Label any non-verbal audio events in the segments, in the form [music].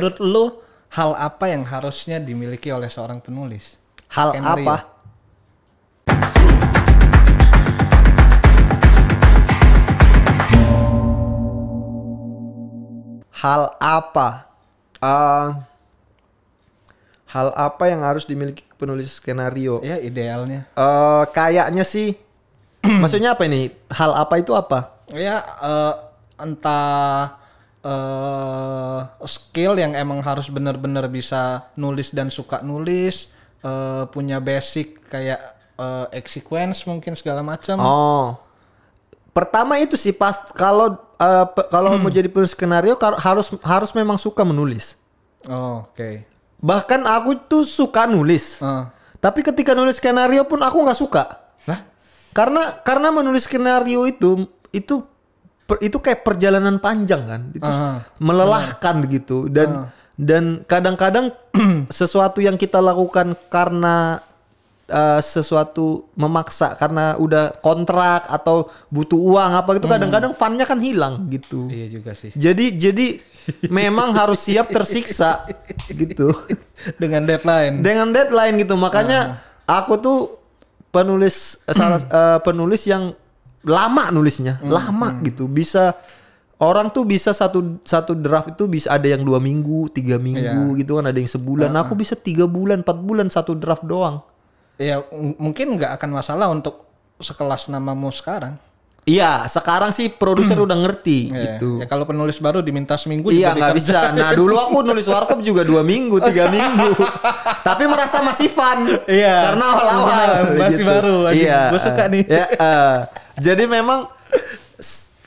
Menurut lu hal apa yang harusnya dimiliki oleh seorang penulis? Hal Skenario. apa? Hal apa? Eh, hal apa yang harus dimiliki penulis skenario? Ya idealnya. Eh, kayaknya sih, [clears throat] maksudnya apa ini? Hal apa itu apa? Ya eh, entah eh skill yang emang harus benar-benar bisa nulis dan suka nulis, eh, punya basic kayak eh, sequence mungkin segala macam. Oh, pertama itu sih pas kalau pe- kalau mau jadi penulis skenario harus harus memang suka menulis. Oh, Oke. Bahkan aku tuh suka nulis. Eh, Tapi ketika nulis skenario pun aku nggak suka. Lah? Karena karena menulis skenario itu itu per- itu kayak perjalanan panjang kan. Itu Aha. melelahkan gitu dan dan kadang-kadang [clears throat] sesuatu yang kita lakukan karena uh, sesuatu memaksa karena udah kontrak atau butuh uang apa gitu kadang-kadang funnya kan hilang gitu. Iya juga sih. Jadi jadi memang harus siap tersiksa [laughs] gitu. Dengan deadline. Dengan deadline gitu. Makanya aku tuh penulis eh, salah [clears throat] eh, penulis yang lama nulisnya, lama gitu. Bisa orang tuh bisa satu satu draft itu bisa ada yang dua minggu, tiga minggu gitu kan, ada yang sebulan. Aku bisa tiga bulan, empat bulan satu draft doang. Ya mungkin nggak akan masalah untuk sekelas namamu sekarang. Iya, sekarang sih produser udah ngerti Ya, gitu. ya kalau penulis baru diminta seminggu Iya nggak dikerjain. bisa. Nah dulu aku nulis warkop juga dua minggu, tiga minggu. [laughs] Tapi merasa masih fun. Iya. Karena awal-awal Masih baru, anjing. Iya. Gua suka nih. Ya, eh. Jadi memang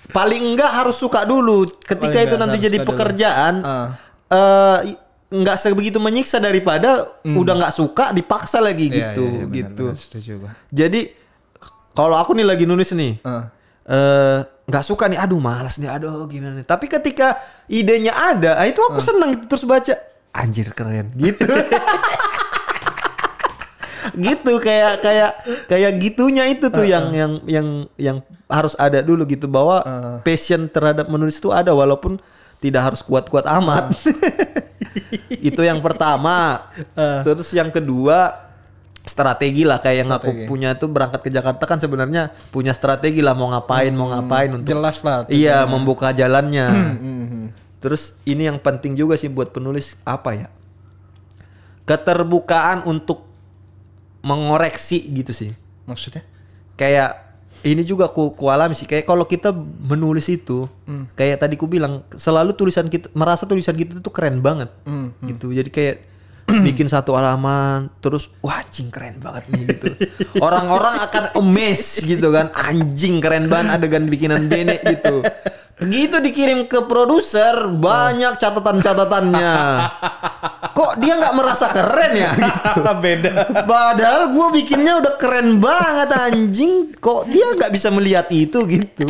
paling enggak harus suka dulu. Ketika Paling itu enggak nanti harus jadi pekerjaan, Ah. eh nggak sebegitu menyiksa daripada udah nggak suka dipaksa lagi Hmm. Iya, gitu, iya, iya, benar, gitu. setuju gua. Jadi kalau aku nih lagi nulis nih, eh nggak suka nih, aduh malas nih, aduh gimana nih. Tapi ketika idenya ada, ah, itu aku senang gitu terus baca, anjir keren, gitu. [laughs] gitu kayak kayak kayak gitunya itu tuh yang yang yang yang harus ada dulu gitu bahwa passion terhadap menulis itu ada walaupun tidak harus kuat-kuat amat. itu yang pertama. Terus yang kedua strategi lah kayak yang aku Strategi. punya tuh berangkat ke Jakarta kan sebenarnya punya strategi lah mau ngapain mau ngapain untuk Jelas lah. iya membuka jalannya. Mhm. Terus ini yang penting juga sih buat penulis apa ya? Keterbukaan untuk mengoreksi gitu sih. Maksudnya? Kayak ini juga ku, ku alami sih kayak kalau kita menulis itu kayak tadi ku bilang selalu tulisan kita merasa tulisan kita tuh keren banget Hmm, gitu. Jadi kayak [clears throat] bikin satu halaman terus wah anjing keren banget nih gitu. [laughs] Orang-orang akan amazed gitu kan anjing keren banget adegan bikinan Bene gitu. Begitu dikirim ke produser banyak catatan-catatannya. [laughs] Kok dia nggak merasa keren ya? [laughs] Gitu. Beda. Padahal gue bikinnya udah keren banget anjing. Kok dia nggak bisa melihat itu gitu?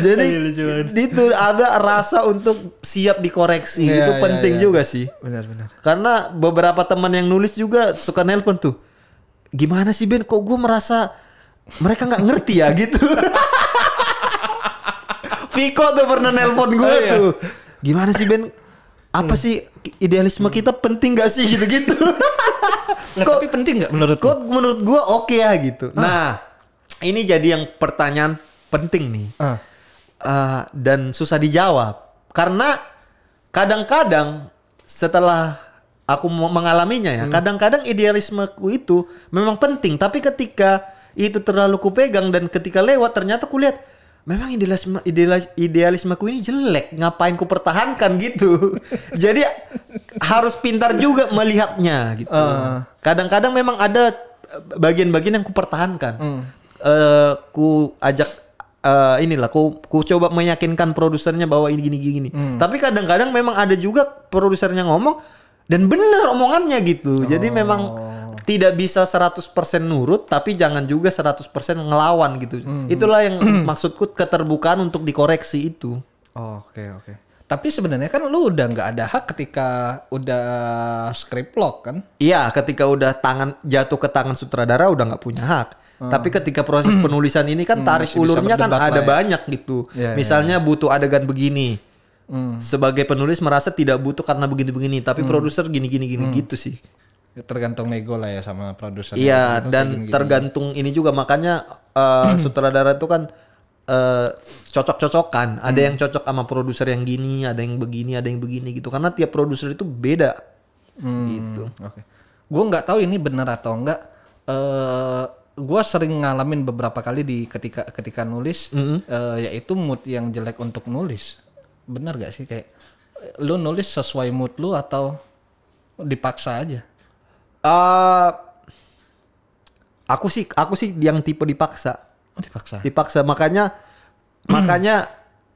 Jadi Iya, itu ada rasa untuk siap dikoreksi Iya, itu iya, penting iya. juga sih. Benar-benar. Karena beberapa teman yang nulis juga suka nelpon tuh. Gimana sih Ben? Kok gue merasa mereka nggak ngerti ya gitu. [laughs] Viko tuh pernah nelpon gue Oh, iya. tuh. Gimana sih Ben? Apa sih idealisme kita penting gak sih gitu-gitu? [laughs] Nah, tapi penting nggak menurut Kok menurut gue oke ya gitu. Nah, ini jadi yang pertanyaan penting nih. Ah. Eh, dan susah dijawab karena kadang-kadang setelah aku mengalaminya ya, kadang-kadang idealismeku itu memang penting, tapi ketika itu terlalu kupegang dan ketika lewat ternyata kulihat memang idealisme idealis, idealismeku ini jelek, ngapain ku pertahankan gitu. [laughs] Jadi harus pintar juga melihatnya gitu. Ah. Kadang-kadang memang ada bagian-bagian yang ku pertahankan. Hmm. Eh, ku ajak eh, inilah ku ku coba meyakinkan produsernya bahwa ini gini gini. gini. Hmm. Tapi kadang-kadang memang ada juga produsernya ngomong dan benar omongannya gitu. Jadi Oh. tidak bisa 100% nurut tapi jangan juga 100% ngelawan gitu. Hmm. Itulah yang maksudku keterbukaan untuk dikoreksi itu. Oh, Oke oke. Tapi sebenarnya kan lu udah nggak ada hak ketika udah script lock kan? Iya, ketika udah tangan jatuh ke tangan sutradara udah nggak punya hak. Tapi ketika proses penulisan ini kan tarik Hmm. masih bisa ulurnya kan ada ya. banyak gitu. Iya, Misalnya butuh adegan begini. sebagai penulis merasa tidak butuh karena begini-begini, tapi produser gini-gini gini gitu sih. Tergantung nego lah ya sama produser. Iya, dan tergantung ini juga makanya eh, sutradara itu kan eh, cocok-cocokan. Ada yang cocok sama produser yang gini, ada yang begini, ada yang begini gitu. Karena tiap produser itu beda. Gitu. Oke. Gue nggak tahu ini benar atau enggak. Eh gue sering ngalamin beberapa kali di ketika ketika nulis, eh, yaitu mood yang jelek untuk nulis. Benar gak sih kayak lu nulis sesuai mood lu atau dipaksa aja? Eh, aku sih aku sih yang tipe dipaksa. Oh, dipaksa. Dipaksa makanya [clears throat] makanya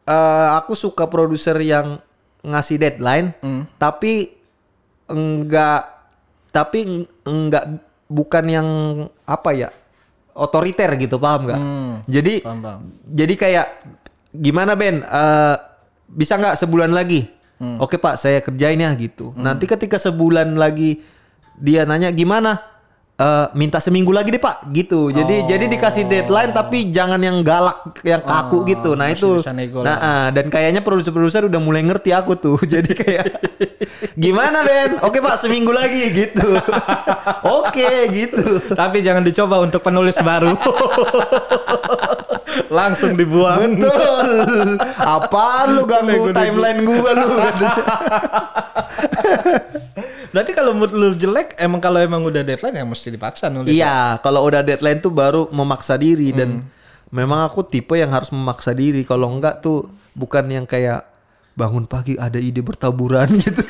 eh, aku suka produser yang ngasih deadline tapi enggak tapi eng- enggak bukan yang apa ya otoriter gitu paham nggak? Jadi Paham, paham. jadi kayak gimana Ben? Eh, bisa nggak sebulan lagi? Oke Pak, saya kerjain ya gitu. Nanti ketika sebulan lagi dia nanya gimana? Eh, minta seminggu lagi deh Pak, gitu. Jadi jadi dikasih deadline tapi jangan yang galak, yang kaku gitu. Nah itu. Nah ah, dan kayaknya produser-produser udah mulai ngerti aku tuh. [laughs] Jadi kayak gimana Ben? Oke Pak, seminggu lagi gitu. [laughs] Oke gitu. Tapi jangan dicoba untuk penulis baru. [laughs] Langsung dibuang. Betul. Apaan lu ganggu timeline gua lu? Berarti kalau mood lu jelek, emang kalau emang udah deadline ya mesti dipaksa nulis. iya, kalau udah deadline tuh baru memaksa diri dan memang aku tipe yang harus memaksa diri. Kalau enggak tuh bukan yang kayak bangun pagi ada ide bertaburan [laughs] gitu.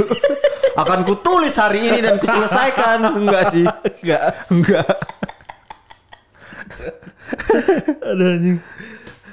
Akan kutulis hari ini dan kuselesaikan. Enggak sih. Enggak. Enggak. Aduh anjing.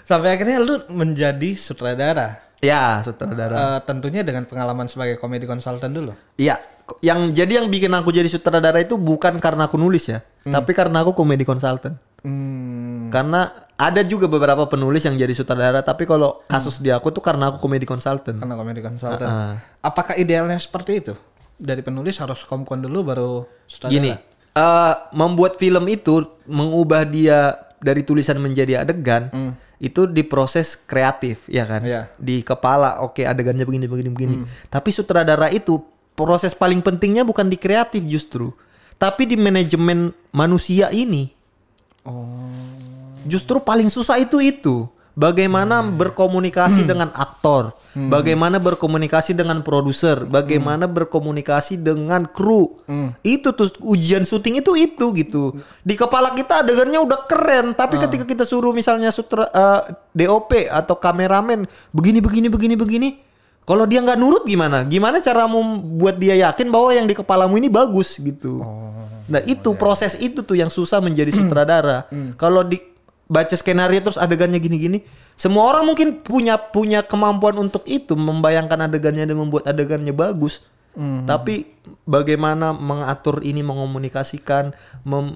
Sampai akhirnya lu menjadi sutradara. Ya, sutradara. Eh, tentunya dengan pengalaman sebagai komedi konsultan dulu. Iya, yang jadi yang bikin aku jadi sutradara itu bukan karena aku nulis ya, tapi karena aku komedi konsultan. Hmm. Karena ada juga beberapa penulis yang jadi sutradara, tapi kalau kasus di aku tuh karena aku komedi konsultan. Karena komedi konsultan. Ah. Apakah idealnya seperti itu? Dari penulis harus komkon dulu baru sutradara. Gini, eh, membuat film itu mengubah dia dari tulisan menjadi adegan itu diproses kreatif, ya kan? Iya. Di kepala, oke adegannya begini begini begini. Tapi sutradara itu proses paling pentingnya bukan di kreatif justru, tapi di manajemen manusia ini. Justru paling susah itu itu. Bagaimana berkomunikasi dengan aktor, bagaimana berkomunikasi dengan produser, bagaimana berkomunikasi dengan kru. Itu tuh ujian syuting itu itu gitu. Di kepala kita adegannya udah keren, tapi ketika kita suruh misalnya sutra eh, DOP atau kameramen begini begini begini begini, kalau dia nggak nurut gimana? Gimana caramu buat dia yakin bahwa yang di kepalamu ini bagus gitu? Nah itu proses itu tuh yang susah menjadi sutradara. Kalau di baca skenario terus adegannya gini-gini, semua orang mungkin punya punya kemampuan untuk itu membayangkan adegannya dan membuat adegannya bagus. Tapi bagaimana mengatur ini, mengomunikasikan,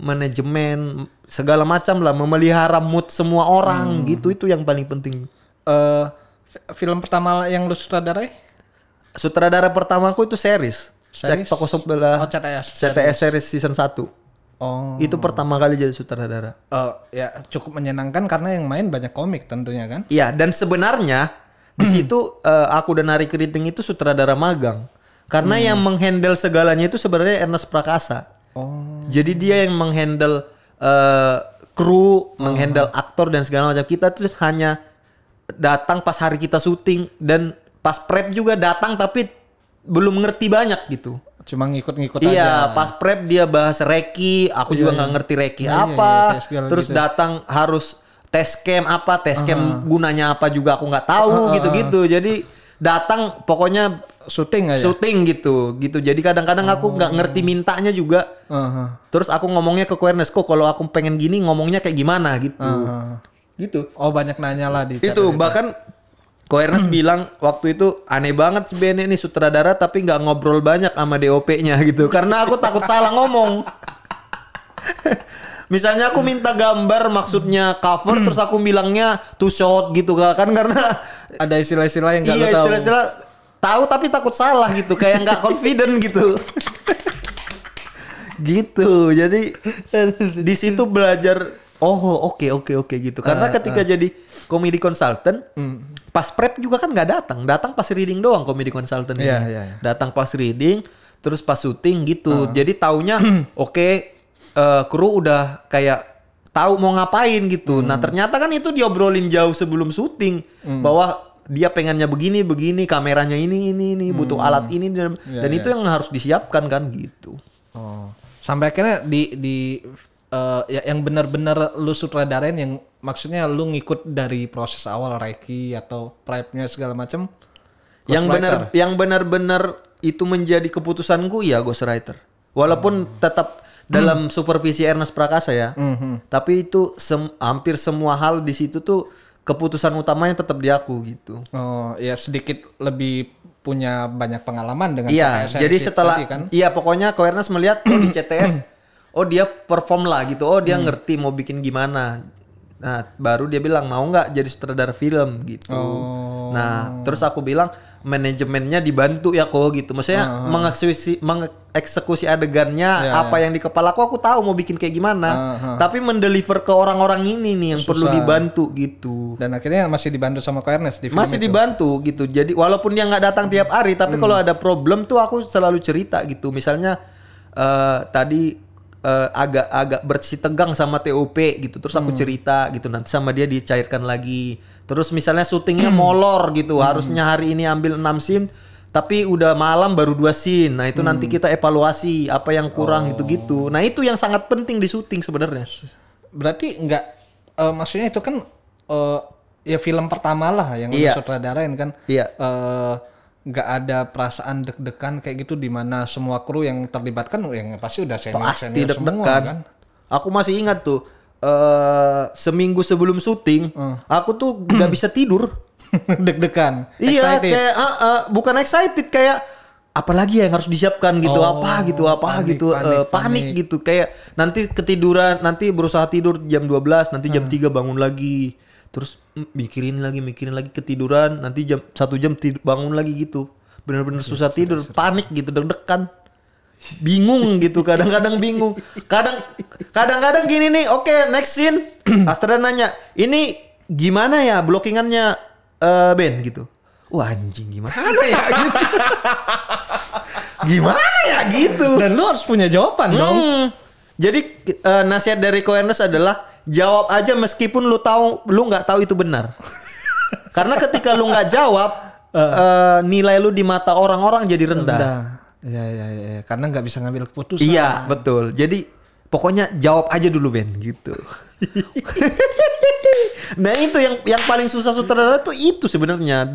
manajemen segala macam lah, memelihara mood semua orang gitu itu yang paling penting. Eh, fi- film pertama yang lu sutradarai? Sutradara pertamaku itu series. Series? Cek toko sebelah. Oh, CTS. CTS series season 1. Oh. Itu pertama kali jadi sutradara. Eh, ya cukup menyenangkan karena yang main banyak komik tentunya kan. Iya, dan sebenarnya di situ eh, aku dan Ari Keriting itu sutradara magang. Karena yang menghandle segalanya itu sebenarnya Ernest Prakasa. Oh. Jadi dia yang menghandle eh, kru, menghandle aktor dan segala macam. Kita tuh hanya datang pas hari kita syuting dan pas prep juga datang tapi belum ngerti banyak gitu. Cuma ngikut-ngikut Iya, aja. pas prep dia bahas reki, aku juga nggak ngerti reki Iya, iya, apa. iya, segala Terus gitu. datang harus tes cam apa, tes cam gunanya apa juga aku nggak tahu gitu-gitu. Jadi datang pokoknya syuting aja. syuting gitu, gitu. Jadi kadang-kadang aku nggak ngerti mintanya juga. Heeh. Terus aku ngomongnya ke Quernes, kok kalau aku pengen gini ngomongnya kayak gimana gitu. Heeh. Gitu. Oh banyak nanya lah di Itu bahkan Koernas bilang waktu itu aneh banget si Bene nih sutradara tapi nggak ngobrol banyak sama DOP-nya [laughs] gitu karena aku takut salah ngomong. [laughs] Misalnya aku minta gambar maksudnya cover terus aku bilangnya two shot gitu kan karena [laughs] ada istilah-istilah yang nggak iya tahu. istilah-istilah tahu tapi takut salah gitu kayak nggak confident gitu. gitu. Jadi di situ belajar Oh oke oke oke gitu. Karena ketika jadi komedi consultant, pas prep juga kan nggak datang. Datang pas reading doang komedi consultant. Iya, ini. iya, iya. Datang pas reading, terus pas syuting gitu. Jadi taunya [clears throat] oke eh, kru udah kayak tahu mau ngapain gitu. Nah ternyata kan itu diobrolin jauh sebelum syuting bahwa dia pengennya begini begini kameranya ini ini ini butuh alat ini dan, Iya, dan itu yang harus disiapkan kan gitu. Oh. Sampai akhirnya di di eh, ya, yang benar-benar lu sutradarain yang maksudnya lu ngikut dari proses awal reiki atau prep-nya segala macam. yang benar yang benar-benar itu menjadi keputusanku ya ghostwriter. Walaupun tetap dalam supervisi Ernest Prakasa ya. Tapi itu sem- hampir semua hal di situ tuh keputusan utamanya tetap di aku gitu. Oh, ya sedikit lebih punya banyak pengalaman dengan iya CTS jadi setelah kan. iya pokoknya ko Ernest melihat oh di CTS [clears throat] oh dia perform lah gitu oh dia ngerti mau bikin gimana nah baru dia bilang mau nggak jadi sutradara film gitu Oh. Nah, terus aku bilang manajemennya dibantu ya kok gitu. Maksudnya mengeksekusi mengeksekusi adegannya Ya, apa yang di kepala aku aku tahu mau bikin kayak gimana. Tapi mendeliver ke orang-orang ini nih yang perlu dibantu gitu. Dan akhirnya masih dibantu sama Ko Ernest di film Masih itu. dibantu gitu. Jadi walaupun dia nggak datang tiap hari, tapi kalau ada problem tuh aku selalu cerita gitu. Misalnya eh, tadi eh, agak agak bersih tegang sama TOP gitu. Terus aku cerita gitu nanti sama dia dicairkan lagi. Terus misalnya syutingnya molor gitu. Harusnya hari ini ambil 6 scene tapi udah malam baru dua scene. Nah, itu nanti kita evaluasi apa yang kurang gitu-gitu. Nah, itu yang sangat penting di syuting sebenarnya. Berarti enggak eh, maksudnya itu kan eh, ya film pertama lah yang Iya. sutradarain kan. Iya. Eh, nggak ada perasaan deg-degan kayak gitu di mana semua kru yang terlibat kan yang pasti udah senior pasti senior semua deg-degan. kan. Aku masih ingat tuh eh seminggu sebelum syuting, aku tuh nggak bisa tidur. [laughs] deg-degan. Iya, excited. kayak ah, ah, bukan excited kayak apalagi yang harus disiapkan gitu Oh, apa gitu apa panik, gitu panik, eh, panik, gitu kayak nanti ketiduran nanti berusaha tidur jam 12 nanti jam 3 bangun lagi terus mm, mikirin lagi mikirin lagi ketiduran. Nanti jam satu jam tidur bangun lagi gitu. Bener-bener susah tidur panik gitu deg-degan. Bingung gitu kadang-kadang bingung. Kadang kadang-kadang gini nih oke next scene. [clears throat] Astra nanya ini gimana ya blockingannya eh Ben? Gitu. Wah anjing gimana ya? [laughs] Gitu. [laughs] Gimana ya gitu. Dan lu harus punya jawaban dong. Jadi eh, nasihat dari Ko Ernest adalah jawab aja meskipun lu tahu lu nggak tahu itu benar [laughs] karena ketika lu nggak jawab eh, nilai lu di mata orang-orang jadi rendah. Udah. Iya iya iya karena nggak bisa ngambil keputusan. Iya, betul. Jadi pokoknya jawab aja dulu Ben gitu. [laughs] nah itu yang yang paling susah sutradara tuh itu sebenarnya.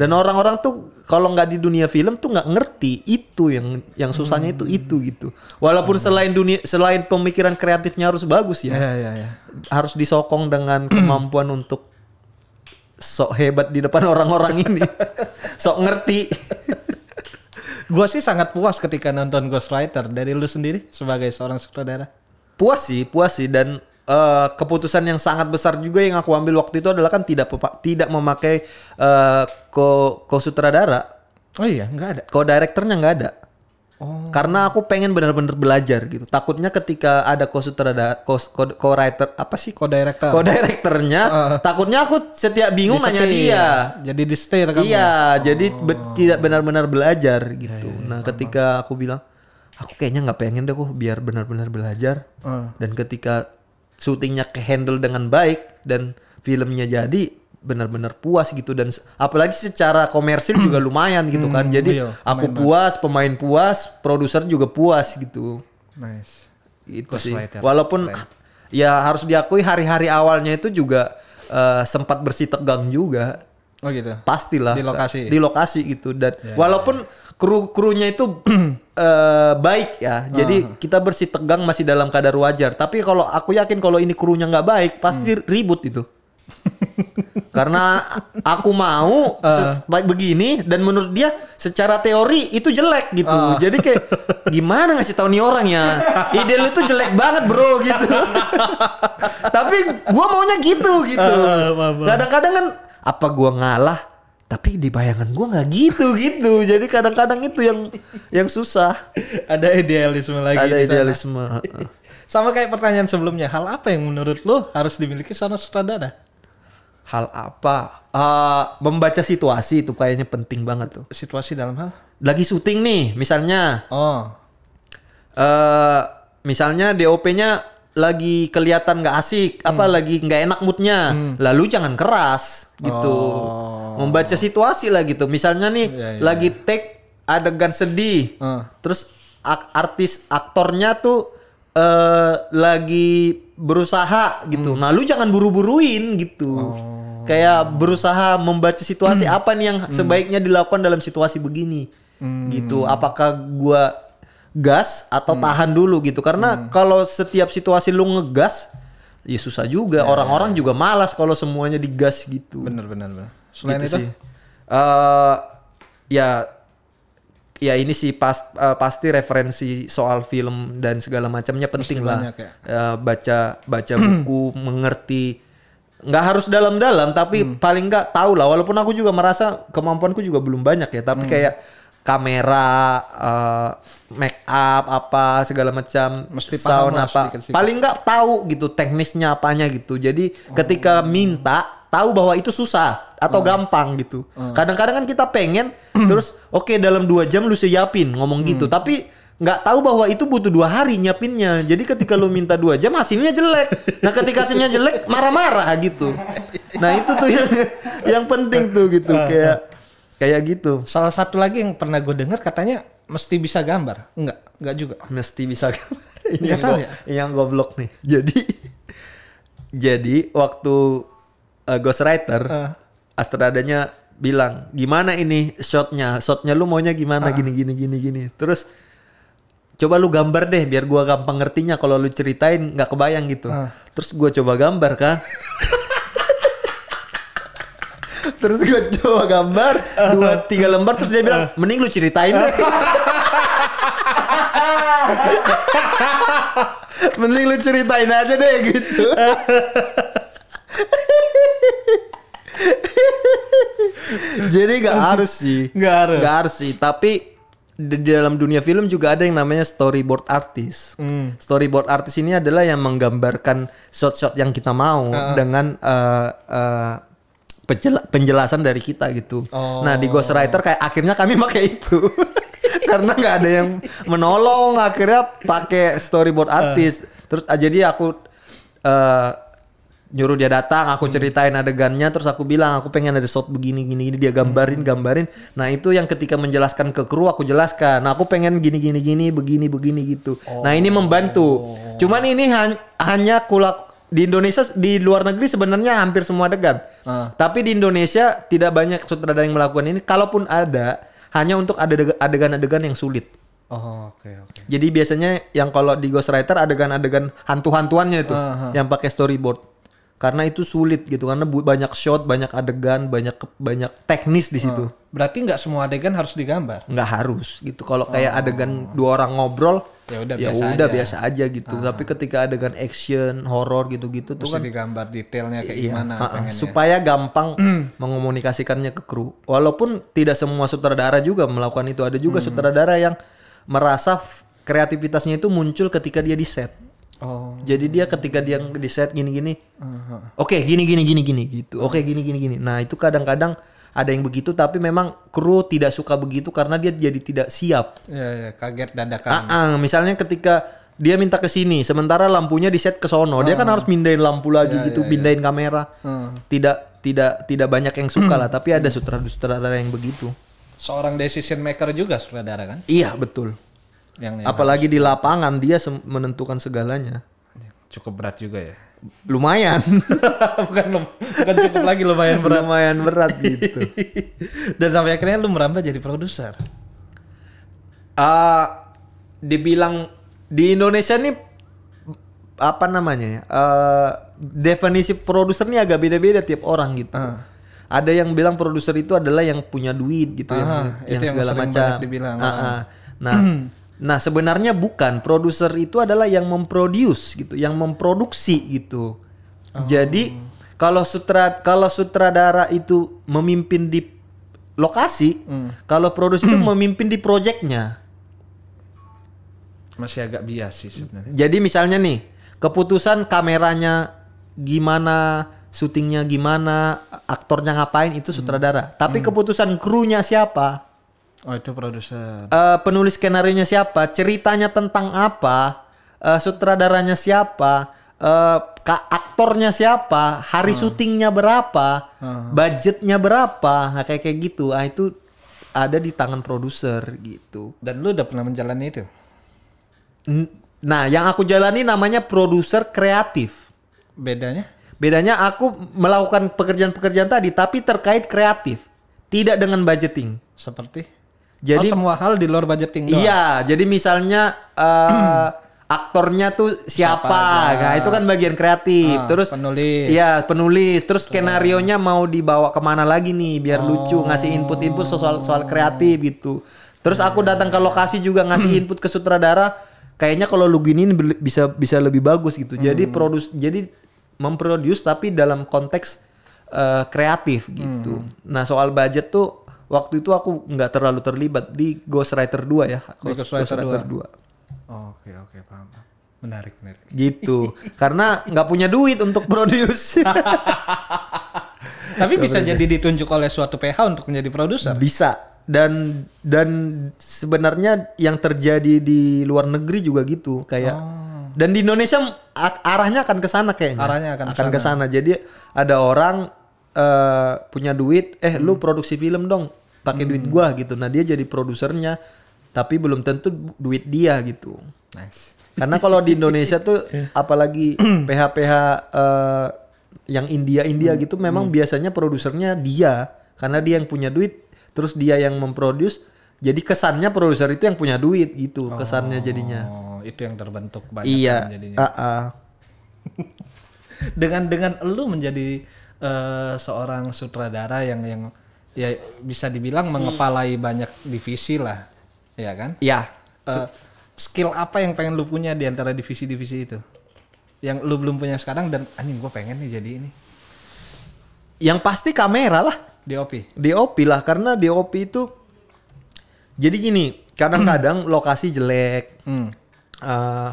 Dan orang-orang tuh kalau nggak di dunia film tuh nggak ngerti itu yang yang susahnya itu itu gitu. Walaupun selain dunia selain pemikiran kreatifnya harus bagus ya, Iya iya iya. harus disokong dengan kemampuan [clears throat] untuk sok hebat di depan orang-orang ini. [laughs] sok ngerti. [laughs] Gua sih sangat puas ketika nonton Ghostwriter dari lu sendiri sebagai seorang sutradara. puas sih puas sih dan eh, keputusan yang sangat besar juga yang aku ambil waktu itu adalah kan tidak tidak memakai eh, ko ko sutradara Oh iya, nggak ada. ko direkturnya nggak ada karena aku pengen benar-benar belajar gitu takutnya ketika ada ko sutradara ko, ko, ko writer apa sih Co director. ko direkturnya [laughs] takutnya aku setiap bingung nanya dia Jadi di setir kamu. Iya, jadi be- tidak benar-benar belajar gitu. nah, ketika aku bilang, aku kayaknya nggak pengen deh kok biar benar-benar belajar. Hmm. Dan ketika syutingnya ke handle dengan baik dan filmnya jadi benar-benar puas gitu dan apalagi secara komersil juga [clears throat] lumayan gitu kan. Jadi iya, aku puas, pemain puas, produser juga puas gitu. Nice. Itu sih. Walaupun ya harus diakui hari-hari awalnya itu juga eh, sempat bersih tegang juga Oh gitu. pastilah Di lokasi. di lokasi gitu dan walaupun kru krunya itu [clears throat] eh, baik ya. Jadi kita bersih tegang masih dalam kadar wajar. Tapi kalau aku yakin kalau ini krunya nggak baik pasti ribut itu. [laughs] Karena aku mau baik begini dan menurut dia secara teori itu jelek gitu. Jadi kayak gimana ngasih tahu nih orang ya? Ide lu itu jelek banget bro gitu. [laughs] Tapi gua maunya gitu gitu. Kadang-kadang kan apa gua ngalah tapi di bayangan gua nggak gitu gitu jadi kadang-kadang itu yang yang susah ada idealisme lagi ada idealisme [laughs] Sama kayak pertanyaan sebelumnya, hal apa yang menurut lo harus dimiliki seorang sutradara? Hal apa? Eh, membaca situasi itu kayaknya penting banget tuh. Situasi dalam hal? Lagi syuting nih, misalnya Oh, eh misalnya DOP-nya lagi kelihatan nggak asik, apa Hmm. lagi nggak enak moodnya, lalu jangan keras gitu. Oh. Membaca situasi lah gitu. Misalnya nih Iya, iya, lagi take adegan sedih, Eh. terus ak- artis aktornya tuh eh lagi berusaha gitu. Nah, lu jangan buru-buruin gitu. Kayak berusaha membaca situasi apa nih yang sebaiknya dilakukan dalam situasi begini. Gitu. Apakah gua gas atau tahan dulu gitu. Karena kalau setiap situasi lu ngegas ya susah juga. Orang-orang juga malas kalau semuanya digas gitu. bener bener bener. Selain Gitu itu, sih. Eh, ya ya ini sih pas eh, pasti referensi soal film dan segala macamnya penting lah banyak ya. Eh, baca baca [clears throat] buku mengerti nggak harus dalam-dalam tapi Hmm. paling nggak tahu lah walaupun aku juga merasa kemampuanku juga belum banyak ya tapi Hmm. kayak kamera eh, make up apa segala macam Mesti paham sound lah apa. sedikit-sedikit. paling nggak tahu gitu teknisnya apanya gitu. Jadi ketika minta tahu bahwa itu susah atau gampang gitu. Kadang-kadang kan kita pengen [clears throat] terus oke dalam dua jam lu siapin ngomong gitu. Tapi nggak tahu bahwa itu butuh dua hari nyiapinnya. Jadi ketika lu minta dua jam hasilnya jelek. Nah ketika hasilnya jelek marah-marah gitu. Nah itu tuh yang [laughs] yang penting tuh gitu kayak kayak gitu. Salah satu lagi yang pernah gue dengar katanya mesti bisa gambar. Enggak, enggak juga. mesti bisa [laughs] ini Nggak yang, tahu go- ya? yang goblok nih. Jadi jadi waktu uh, ghostwriter Eh. astradanya bilang gimana ini shotnya? Shotnya lu maunya gimana? Gini gini gini gini. Terus coba lu gambar deh biar gua gampang ngertinya. Kalau lu ceritain nggak kebayang gitu. Terus gua coba gambar kan [laughs] terus gua coba gambar dua tiga lembar terus dia bilang [laughs] mending lu ceritain deh [laughs] Mending lu ceritain aja deh gitu. [laughs] Jadi gak harus sih. Nggak harus. Nggak harus sih. Tapi di dalam dunia film juga ada yang namanya storyboard artist. Storyboard artist ini adalah yang menggambarkan shot-shot yang kita mau dengan eh, eh, penjela- penjelasan dari kita gitu. Nah di Ghostwriter kayak akhirnya kami pakai itu. [laughs] Karena nggak ada yang menolong akhirnya pakai storyboard artist. Terus ah, jadi aku eh, nyuruh dia datang, aku ceritain adegannya, terus aku bilang aku pengen ada shot begini gini gini dia gambarin gambarin. Nah itu yang ketika menjelaskan ke kru aku jelaskan. Nah aku pengen gini gini gini begini begini gitu. Nah ini membantu. Cuman ini han- hanya kulak di Indonesia di luar negeri sebenarnya hampir semua adegan. Ah. Tapi di Indonesia tidak banyak sutradara yang melakukan ini. Kalaupun ada hanya untuk adeg- adegan-adegan yang sulit. Oh, oke oke. Jadi biasanya yang kalau di Ghostwriter adegan-adegan hantu-hantuannya itu Aha. yang pakai storyboard. Karena itu sulit gitu karena banyak shot, banyak adegan, banyak banyak teknis di situ. Berarti nggak semua adegan harus digambar. Nggak harus gitu. Kalau kayak adegan dua orang ngobrol Ya udah, ya biasa udah aja. biasa aja gitu. Tapi ketika adegan action, horor gitu-gitu tuh Mesti kan digambar detailnya kayak Iya, gimana ha-ha, pengennya. supaya gampang [clears throat] mengomunikasikannya ke kru. Walaupun tidak semua sutradara juga melakukan itu. Ada juga sutradara yang merasa kreativitasnya itu muncul ketika dia di set. Oh. Jadi dia ketika dia di set gini-gini, oke gini gini gini gini gitu, oke gini gini gini. Nah itu kadang-kadang ada yang begitu, tapi memang kru tidak suka begitu karena dia jadi tidak siap. Ya, ya, kaget dadakan. Ah, ah, misalnya ketika dia minta ke sini, sementara lampunya di set ke sono, dia kan harus mindahin lampu lagi gitu, pindahin kamera. Tidak tidak tidak banyak yang suka lah, tapi ada sutradara-sutradara yang begitu. Seorang decision maker juga sutradara kan? Iya betul. Yang, yang Apalagi di lapangan dia menentukan segalanya. cukup berat juga ya. Lumayan, [laughs] bukan bukan cukup lagi lumayan berat. lumayan berat gitu. [laughs] Dan sampai akhirnya lu merambah jadi produser. Ah, dibilang di Indonesia nih apa namanya ya? eh, definisi produser nih agak beda-beda tiap orang gitu. Ada yang bilang produser itu adalah yang punya duit gitu Ah, yang, yang itu yang segala macam. dibilang, Ah, ah. Nah, [clears throat] nah sebenarnya bukan produser itu adalah yang memproduce gitu, yang memproduksi gitu. Oh. Jadi kalau sutra kalau sutradara itu memimpin di lokasi, Hmm. kalau produser itu [clears throat] memimpin di proyeknya. Masih agak bias sih sebenarnya. Jadi misalnya nih, keputusan kameranya gimana, syutingnya gimana, aktornya ngapain itu sutradara. Tapi keputusan krunya siapa, Oh itu produser. eh, penulis skenario nya siapa, ceritanya tentang apa, eh, sutradaranya siapa, eh, ka- aktornya siapa, hari syutingnya berapa, budgetnya berapa, nah, kayak kayak gitu. Ah itu ada di tangan produser gitu. Dan lu udah pernah menjalani itu? Nah, yang aku jalani namanya produser kreatif. Bedanya? Bedanya aku melakukan pekerjaan-pekerjaan tadi tapi terkait kreatif, tidak dengan budgeting. Seperti? Jadi oh, semua hal di luar budgeting doang? iya, jadi misalnya eh, [clears throat] aktornya tuh siapa, nah itu kan bagian kreatif. Ah, terus penulis. iya penulis. Terus skenario nya mau dibawa ke mana lagi nih biar lucu, ngasih input-input soal soal kreatif gitu. Terus aku datang ke lokasi juga ngasih [clears throat] input ke sutradara. Kayaknya kalau lu gini bisa bisa lebih bagus gitu. Jadi produs jadi memproduce tapi dalam konteks eh, kreatif gitu. Nah soal budget tuh waktu itu aku nggak terlalu terlibat di Ghostwriter 2 ya. Di Ghostwriter 2. Oh, Oke oke paham. paham. Menarik menarik. Gitu. [laughs] Karena nggak punya duit untuk produce. [laughs] Tapi bisa jadi ditunjuk oleh suatu PH untuk menjadi produser. Bisa. Dan dan sebenarnya yang terjadi di luar negeri juga gitu kayak dan di Indonesia arahnya akan ke sana kayaknya. Arahnya akan ke sana. Jadi ada orang eh, punya duit, eh lu produksi film dong, pakai duit gua gitu. Nah, dia jadi produsernya tapi belum tentu duit dia gitu. Nice. Karena kalau di Indonesia tuh [laughs] apalagi [clears throat] PH-PH eh, yang India-India gitu memang biasanya produsernya dia karena dia yang punya duit terus dia yang memproduce jadi kesannya produser itu yang punya duit gitu kesannya jadinya. Oh, itu yang terbentuk banyak Iya. kan jadinya. ah, ah. [laughs] Dengan dengan lu menjadi eh, seorang sutradara yang yang ya bisa dibilang mengepalai banyak divisi lah. Ya kan? Ya. Eh, skill apa yang pengen lu punya di antara divisi-divisi itu? Yang lu belum punya sekarang dan anjing gue pengen nih jadi ini. Yang pasti kamera lah. DOP. DOP lah karena DOP itu jadi gini, kadang-kadang [clears throat] lokasi jelek. Hmm. eh,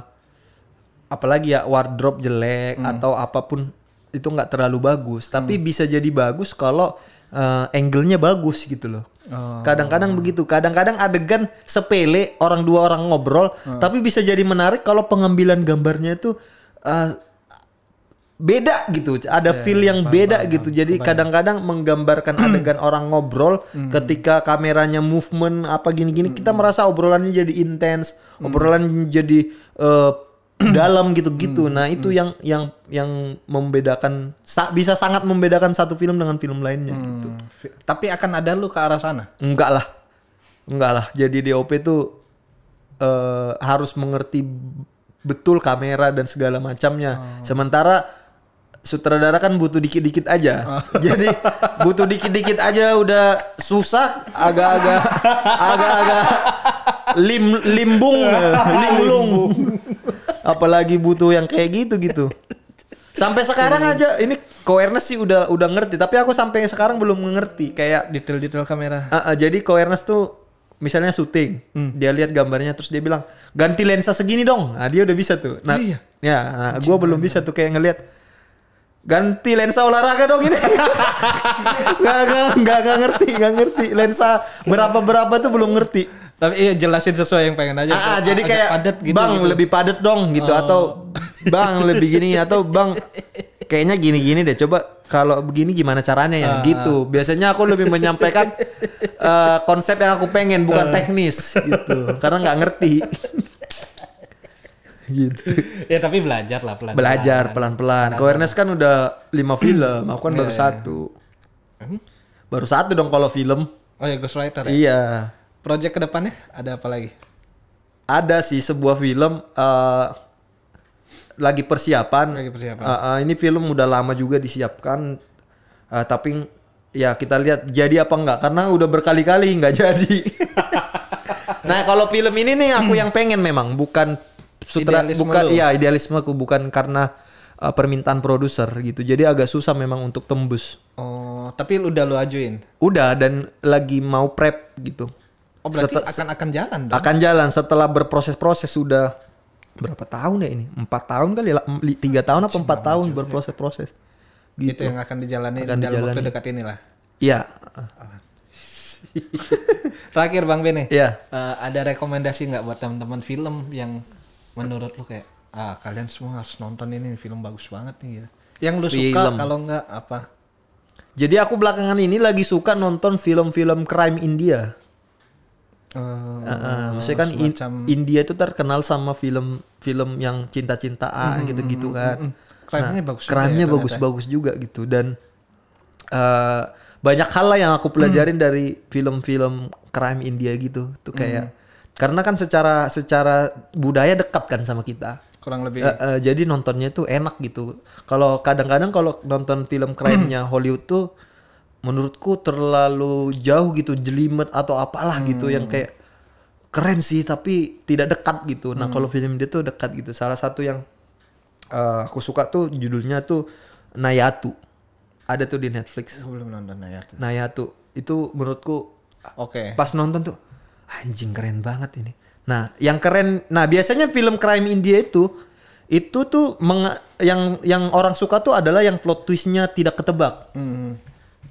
apalagi ya wardrobe jelek atau apa pun itu nggak terlalu bagus tapi bisa jadi bagus kalau eh, angle-nya bagus gitu loh. Oh. kadang-kadang begitu. Kadang-kadang adegan sepele orang dua orang ngobrol tapi bisa jadi menarik kalau pengambilan gambarnya itu eh, beda gitu. Ada feel yang beda gitu. Jadi kadang-kadang menggambarkan [clears throat] adegan orang ngobrol ketika kameranya movement apa gini-gini kita merasa obrolannya jadi intens obrolan jadi eh, [clears throat] dalam gitu-gitu nah itu yang yang yang membedakan sa- bisa sangat membedakan satu film dengan film lainnya gitu. Fi- Tapi akan ada lu ke arah sana. enggak lah. Enggak lah. Jadi DOP tuh eh, harus mengerti betul kamera dan segala macamnya. Sementara sutradara kan butuh dikit-dikit aja. [laughs] Jadi butuh dikit-dikit aja udah susah agak-agak agak-agak lim limbung. [laughs] linglung apalagi butuh yang kayak gitu gitu sampai sekarang aja ini awareness sih udah udah ngerti tapi aku sampai sekarang belum mengerti kayak Detail-detail kamera. Ah, ah, jadi awareness tuh misalnya syuting, dia lihat gambarnya terus dia bilang ganti lensa segini dong. Nah dia udah bisa tuh. Nah, Iya. ya, nah, gue belum bisa tuh kayak ngelihat ganti lensa olahraga dong ini. [laughs] gak, gak, gak, gak ngerti, gak ngerti lensa berapa berapa tuh belum ngerti. Tapi iya jelasin sesuai yang pengen aja. Ah, ah, jadi kayak padat gitu. bang gitu. lebih padat dong gitu atau bang lebih gini [laughs] atau bang kayaknya gini-gini deh coba kalau begini gimana caranya ya? Gitu. Biasanya aku lebih menyampaikan eh, konsep yang aku pengen bukan teknis gitu. Karena nggak ngerti. [laughs] Gitu. Ya tapi belajar lah pelan. belajar pelan-pelan. Awareness kan udah lima film aku kan baru satu. Baru satu dong kalau film. Oh ya Ghostwriter ya. iya Project ke depannya ada apa lagi? ada sih sebuah film eh, lagi persiapan. Lagi persiapan. Eh, eh, ini film udah lama juga disiapkan, Eh, tapi ya kita lihat jadi apa enggak karena udah berkali-kali nggak [laughs] jadi. nah kalau film ini nih aku yang pengen memang bukan sutra Idealisme bukan lu. iya idealismeku bukan karena eh, permintaan produser gitu. Jadi agak susah memang untuk tembus. Oh, tapi lu udah lu ajuin. Udah dan lagi mau prep gitu. Oh berarti Sete- akan akan jalan dong. akan jalan setelah berproses-proses sudah berapa tahun ya ini? Empat tahun kali, li- tiga tahun apa empat tahun berproses-proses. Itu Gitu. yang akan dijalani Akan dalam waktu dijalani. dekat inilah. Iya, [laughs] Terakhir Bang Bene. iya. Eh, ada rekomendasi nggak buat teman-teman film yang menurut lu kayak ah kalian semua harus nonton ini film bagus banget nih ya. Yang lu suka Film. kalau nggak apa? Jadi aku belakangan ini lagi suka nonton film-film crime India. Eh, Heeh, maksudnya kan in- India itu terkenal sama film-film yang cinta-cintaan gitu-gitu kan. Crime-nya bagus juga Crime-nya ya bagus-bagus juga gitu dan eh, banyak hal lah yang aku pelajarin dari film-film crime India gitu. Tuh kayak karena kan secara secara budaya dekat kan sama kita. kurang lebih Eh, eh, jadi nontonnya tuh enak gitu. Kalau kadang-kadang kalau nonton film crime-nya Hollywood tuh menurutku terlalu jauh gitu, jelimet atau apalah gitu yang kayak keren sih tapi tidak dekat gitu. Nah, kalau film dia tuh dekat gitu. Salah satu yang eh, aku suka tuh judulnya tuh Nayatu. Ada tuh di Netflix. Aku belum nonton ya tuh. Nayatu. Itu menurutku Oke. pas nonton tuh anjing keren banget ini. Nah, yang keren, nah biasanya film crime India itu itu tuh menge- yang yang orang suka tuh adalah yang plot twistnya tidak ketebak, Hmm.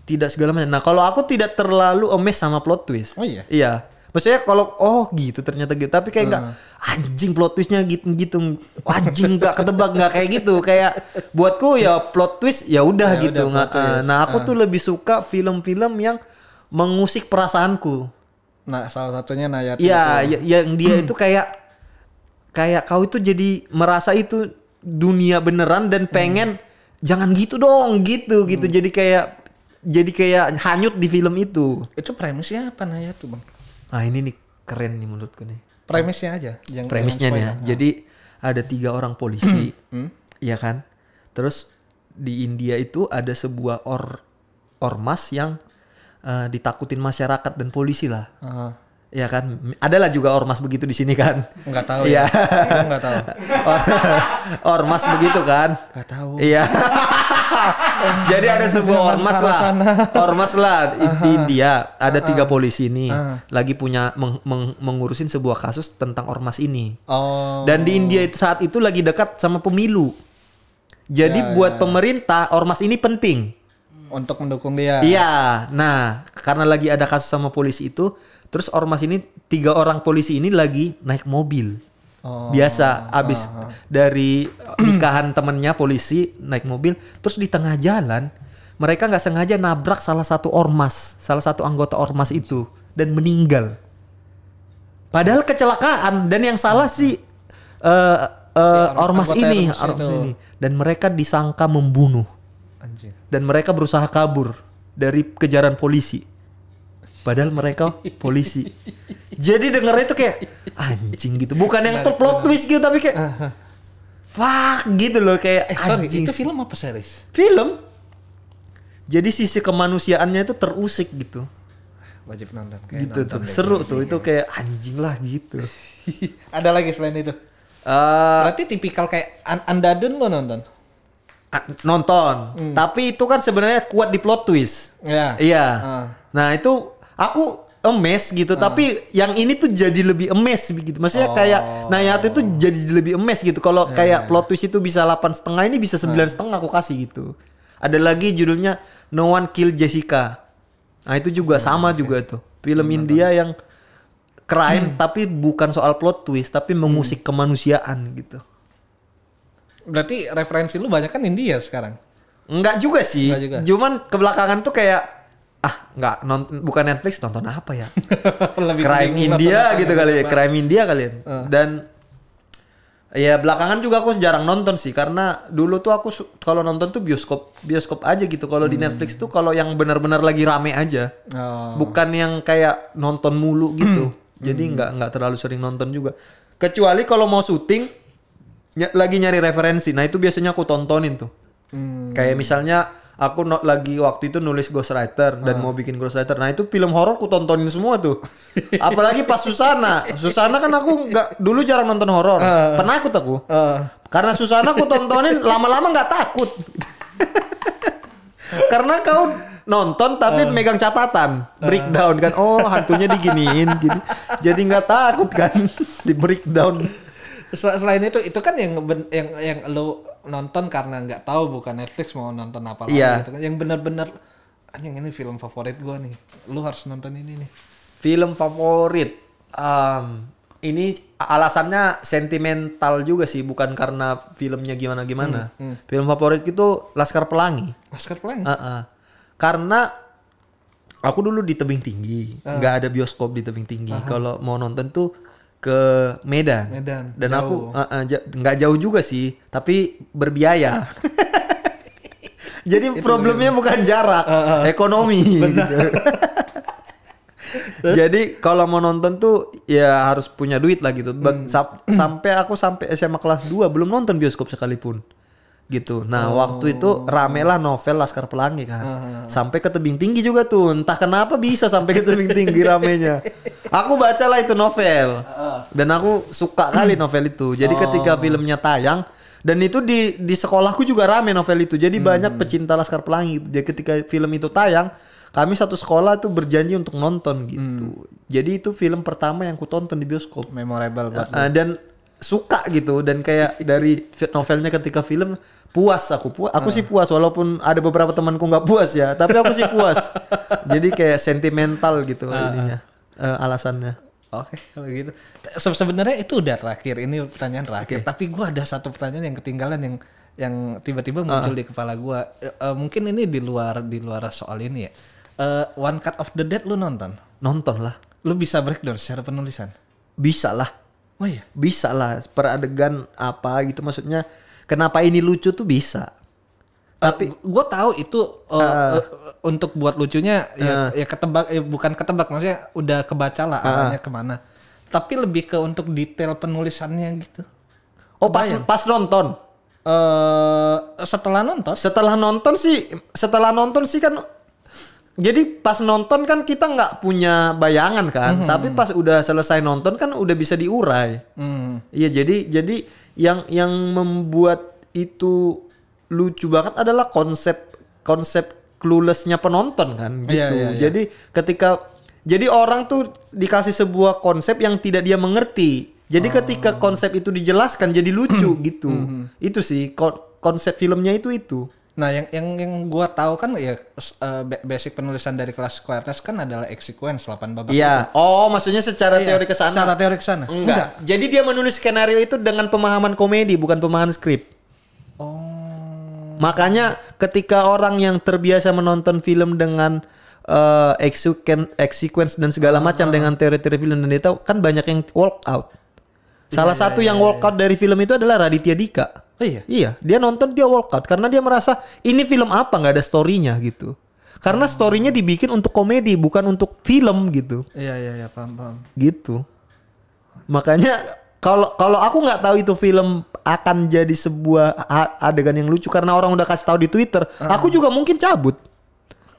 Tidak segala macam. Nah, kalau aku tidak terlalu amazed sama plot twist. Oh iya? Iya. Maksudnya kalau oh gitu ternyata gitu, tapi kayak enggak Hmm. anjing plot twistnya gitu gitu, anjing nggak ketebak nggak kayak gitu. Kayak buatku ya plot twist ya udah Ya gitu. udah, nggak- twist. Nah, aku tuh lebih suka film-film yang mengusik perasaanku. Nah, salah satunya Nayat. Iya, ya- yang dia itu kayak kayak kau itu jadi merasa itu dunia beneran dan pengen jangan gitu dong, gitu gitu. Jadi kayak jadi kayak hanyut di film itu. Itu premisnya apa Nayat tuh, Bang? Nah, ini nih keren nih menurutku nih. Premisnya aja, jangan Premisnya nih ya. Jadi ada tiga orang polisi, ya kan? Terus di India itu ada sebuah or ormas yang eh, ditakutin masyarakat dan polisi lah. spoiler. Ah, Ya kan, adalah juga ormas begitu di sini kan. Enggak tahu Iya. ya. Enggak tahu. [laughs] Or- ormas begitu kan. Enggak tahu. Iya. [laughs] Jadi ada sebuah ormas lah. [laughs] Ormas lah di, di India. Ada tiga polisi ini lagi punya meng- meng- mengurusin sebuah kasus tentang ormas ini. Oh. Dan di India itu saat itu lagi dekat sama pemilu. Jadi Ya, buat pemerintah ormas ini penting. Untuk mendukung dia. Iya. Nah, karena lagi ada kasus sama polisi itu, terus ormas ini tiga orang polisi ini lagi naik mobil. Oh. Biasa abis dari nikahan temennya polisi naik mobil, terus di tengah jalan mereka nggak sengaja nabrak salah satu ormas, salah satu anggota ormas itu dan meninggal. Padahal kecelakaan dan yang salah sih eh, eh, or- ormas anggota ini, ormas ormas ini dan mereka disangka membunuh. Dan mereka berusaha kabur dari kejaran polisi. Padahal mereka polisi. Jadi dengernya itu kayak anjing gitu. Bukan yang tuh plot twist gitu tapi kayak fuck gitu loh kayak Eh, sorry, anjing. itu film apa series? Film. Jadi sisi kemanusiaannya itu terusik gitu. Wajib nonton. Kayak gitu nonton tuh. Seru tuh itu kayak anjing lah gitu. [laughs] Ada lagi selain itu. Eh, Berarti tipikal kayak An- Andadun lo nonton? Ah, nonton. Hmm. Tapi itu kan sebenarnya kuat di plot twist. Ya. Iya. Ah. Nah itu aku emes gitu, tapi yang ini tuh jadi lebih emes begitu. Maksudnya kayak Nayato itu jadi lebih emes gitu. Kalau kayak plot twist itu bisa delapan setengah, ini bisa sembilan setengah aku kasih gitu. Ada lagi judulnya No One Kill Jessica. Nah itu juga sama juga tuh. Film India yang crime tapi bukan soal plot twist, tapi mengusik kemanusiaan gitu. Berarti referensi lu banyak kan India sekarang. Enggak juga sih. Enggak juga. Cuman kebelakangan tuh kayak ah nggak nonton bukan Netflix nonton apa ya? [laughs] Lebih crime India gitu apa kali ya, crime India kali ya. Dan ya belakangan juga aku jarang nonton sih karena dulu tuh aku kalau nonton tuh bioskop bioskop aja gitu. Kalau di Netflix tuh kalau yang benar-benar lagi rame aja. Oh. Bukan yang kayak nonton mulu gitu. [clears throat] Jadi nggak nggak terlalu sering nonton juga. Kecuali kalau mau syuting ny- lagi nyari referensi. Nah, itu biasanya aku tontonin tuh. Hmm. Kayak misalnya aku no- lagi waktu itu nulis ghostwriter dan mau bikin ghostwriter. Nah, itu film horor aku tontonin semua tuh. [laughs] Apalagi pas Susana. Susana kan aku nggak dulu jarang nonton horor. Penakut aku. Eh, Karena Susana aku tontonin [laughs] lama-lama nggak takut. [laughs] Karena kau nonton tapi megang catatan breakdown kan oh hantunya diginiin gini jadi nggak takut kan di breakdown Selain itu, itu kan yang yang yang lo nonton karena nggak tahu bukan Netflix mau nonton apa lagi Iya. gitu kan. Yang benar-benar anjing ini film favorit gua nih. Lu harus nonton ini nih. film favorit Em, ini alasannya sentimental juga sih bukan karena filmnya gimana gimana film favorit itu Laskar Pelangi Laskar Pelangi. Heeh. karena aku dulu di tebing tinggi nggak ada bioskop di tebing tinggi kalau mau nonton tuh ke Medan, Medan, dan jauh. aku uh-uh, ja- nggak jauh juga sih tapi berbiaya. [laughs] Jadi problemnya bukan jarak ekonomi [laughs] gitu. [laughs] jadi kalau mau nonton tuh ya harus punya duit lah gitu. Sap- sampai aku sampai SMA kelas 2 belum nonton bioskop sekalipun gitu. Nah waktu itu rame lah novel Laskar Pelangi kan. Sampai ke tebing tinggi juga tuh. Entah kenapa bisa sampai ke tebing tinggi ramenya. Aku bacalah itu novel. Dan aku suka kali novel itu. Jadi ketika filmnya tayang dan itu di di sekolahku juga rame novel itu. Jadi banyak pecinta Laskar Pelangi. Jadi ketika film itu tayang kami satu sekolah tuh berjanji untuk nonton gitu. Jadi itu film pertama yang ku tonton di bioskop. Memorable buat Uh, dan suka gitu dan kayak dari novelnya ketika film puas aku puas aku sih puas walaupun ada beberapa temanku nggak puas ya tapi aku sih puas [laughs] jadi kayak sentimental gitu ininya uh, alasannya Oke, kalau gitu. Se- Sebenarnya itu udah terakhir. Ini pertanyaan terakhir. Tapi gua ada satu pertanyaan yang ketinggalan yang yang tiba-tiba muncul di kepala gua. Eh, eh, mungkin ini di luar di luar soal ini ya. Eh, One Cut of the Dead lu nonton? nonton lah Lu bisa breakdown secara penulisan? bisa lah Oh iya. bisa lah per adegan apa gitu maksudnya kenapa ini lucu tuh bisa. Tapi gue tahu itu eh, eh, untuk buat lucunya ya, ya ketebak eh, bukan ketebak maksudnya udah kebaca lah arahnya ke mana. Tapi lebih ke untuk detail penulisannya gitu. oh pas pas nonton? Eh setelah nonton? Setelah nonton sih setelah nonton sih kan jadi pas nonton kan kita nggak punya bayangan kan tapi pas udah selesai nonton kan udah bisa diurai. Hmm, iya jadi jadi yang yang membuat itu lucu banget adalah konsep konsep cluelessnya penonton kan gitu. Iya, iya, iya. jadi ketika jadi orang tuh dikasih sebuah konsep yang tidak dia mengerti. Jadi ketika konsep itu dijelaskan jadi lucu [clears throat] gitu. Itu sih ko- konsep filmnya itu itu nah yang yang yang gua tahu kan ya eh, ba- basic penulisan dari kelas Squareness kan adalah X sequence 8 babak Iya. Oh, maksudnya secara teori ke sana. secara teori ke sana Enggak. Jadi dia menulis skenario itu dengan pemahaman komedi, bukan pemahaman skrip. oh Makanya ketika orang yang terbiasa menonton film dengan eh, X sequen- X sequence dan segala macam dengan teori-teori film dan dia tahu kan banyak yang walk out. Salah satu yang walk out dari film itu adalah Raditya Dika. Oh iya? Iya, dia nonton dia walk out karena dia merasa ini film apa? Nggak ada storynya gitu. Karena storynya dibikin untuk komedi bukan untuk film gitu. iya iya iya paham paham. Gitu. Makanya kalau kalau aku nggak tahu itu film akan jadi sebuah adegan yang lucu karena orang udah kasih tahu di Twitter aku juga mungkin cabut.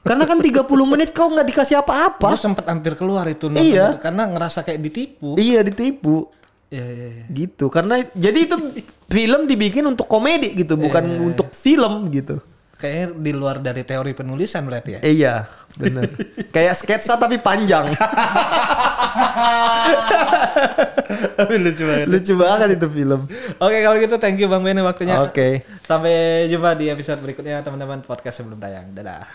Karena kan 30 menit kau nggak dikasih apa-apa. Gue sempet hampir keluar itu Iya. itu, karena ngerasa kayak ditipu. Iya ditipu iya iya iya. Gitu. Karena jadi itu film dibikin untuk komedi gitu bukan untuk film gitu. Kayaknya di luar dari teori penulisan berarti ya? Iya bener. [laughs] Kayak sketsa tapi panjang. Tapi lucu banget. Lucu banget itu film. Oke kalau gitu thank you Bang Bene waktunya. Oke. Sampai jumpa di episode berikutnya teman-teman. Podcast sebelum tayang. Dadah.